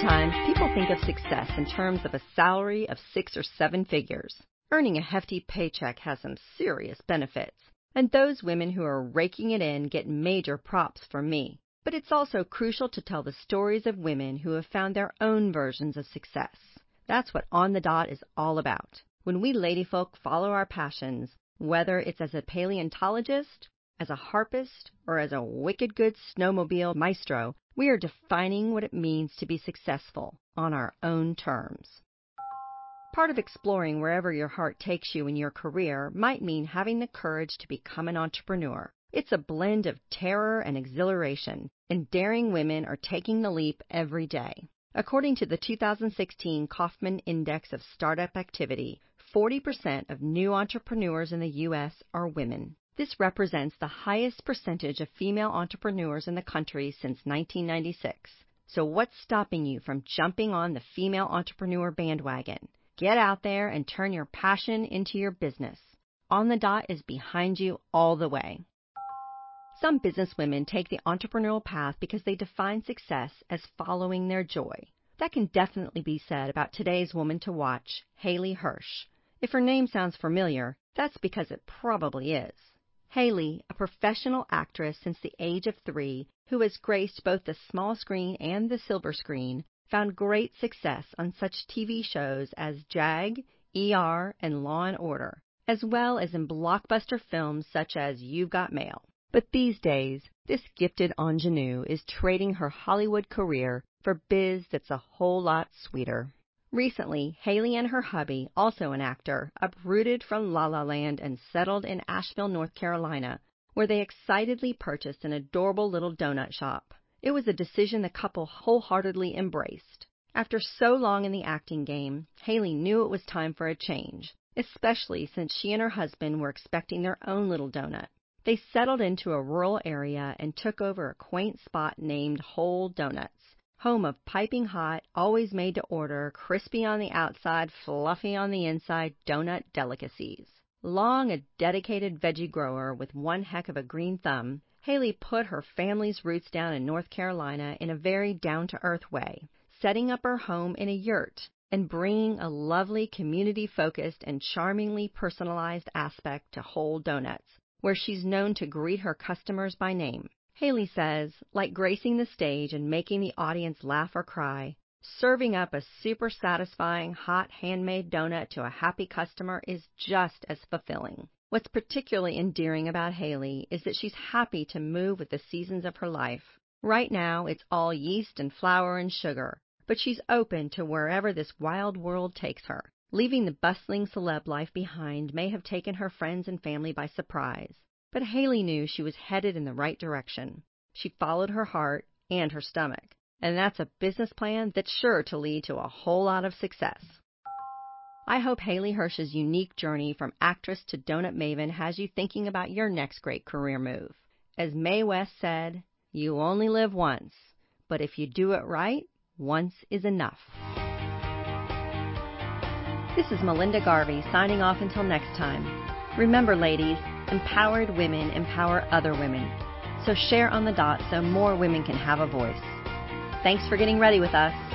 times, people think of success in terms of a salary of six or seven figures. Earning a hefty paycheck has some serious benefits, and those women who are raking it in get major props from me. But it's also crucial to tell the stories of women who have found their own versions of success. That's what On the Dot is all about. When we ladyfolk follow our passions, whether it's as a paleontologist, as a harpist, or as a wicked good snowmobile maestro, we are defining what it means to be successful on our own terms. Part of exploring wherever your heart takes you in your career might mean having the courage to become an entrepreneur. It's a blend of terror and exhilaration, and daring women are taking the leap every day. According to the 2016 Kauffman Index of Startup Activity, 40% of new entrepreneurs in the U.S. are women. This represents the highest percentage of female entrepreneurs in the country since 1996. So what's stopping you from jumping on the female entrepreneur bandwagon? Get out there and turn your passion into your business. On the Dot is behind you all the way. Some businesswomen take the entrepreneurial path because they define success as following their joy. That can definitely be said about today's woman to watch, Hallee Hirsh. If her name sounds familiar, that's because it probably is. Hallee, a professional actress since the age of three, who has graced both the small screen and the silver screen, found great success on such TV shows as Jag, ER, and Law and Order, as well as in blockbuster films such as You've Got Mail. But these days, this gifted ingenue is trading her Hollywood career for biz that's a whole lot sweeter. Recently, Hallee and her hubby, also an actor, uprooted from La La Land and settled in Asheville, North Carolina, where they excitedly purchased an adorable little donut shop. It was a decision the couple wholeheartedly embraced. After so long in the acting game, Hallee knew it was time for a change, especially since she and her husband were expecting their own little donut. They settled into a rural area and took over a quaint spot named Hole Doughnuts, home of piping hot, always made to order, crispy on the outside, fluffy on the inside donut delicacies. Long a dedicated veggie grower with one heck of a green thumb, Hallee put her family's roots down in North Carolina in a very down to earth way, setting up her home in a yurt and bringing a lovely community focused and charmingly personalized aspect to Hole Doughnuts where she's known to greet her customers by name. Hallee says, like gracing the stage and making the audience laugh or cry, serving up a super satisfying hot handmade donut to a happy customer is just as fulfilling. What's particularly endearing about Hallee is that she's happy to move with the seasons of her life. Right now, it's all yeast and flour and sugar, but she's open to wherever this wild world takes her. Leaving the bustling celeb life behind may have taken her friends and family by surprise, but Hallee knew she was headed in the right direction. She followed her heart and her stomach, and that's a business plan that's sure to lead to a whole lot of success. I hope Hallee Hirsh's unique journey from actress to donut maven has you thinking about your next great career move. As Mae West said, you only live once, but if you do it right, once is enough. This is Melinda Garvey signing off until next time. Remember, ladies, empowered women empower other women. So share on the dot so more women can have a voice. Thanks for getting ready with us.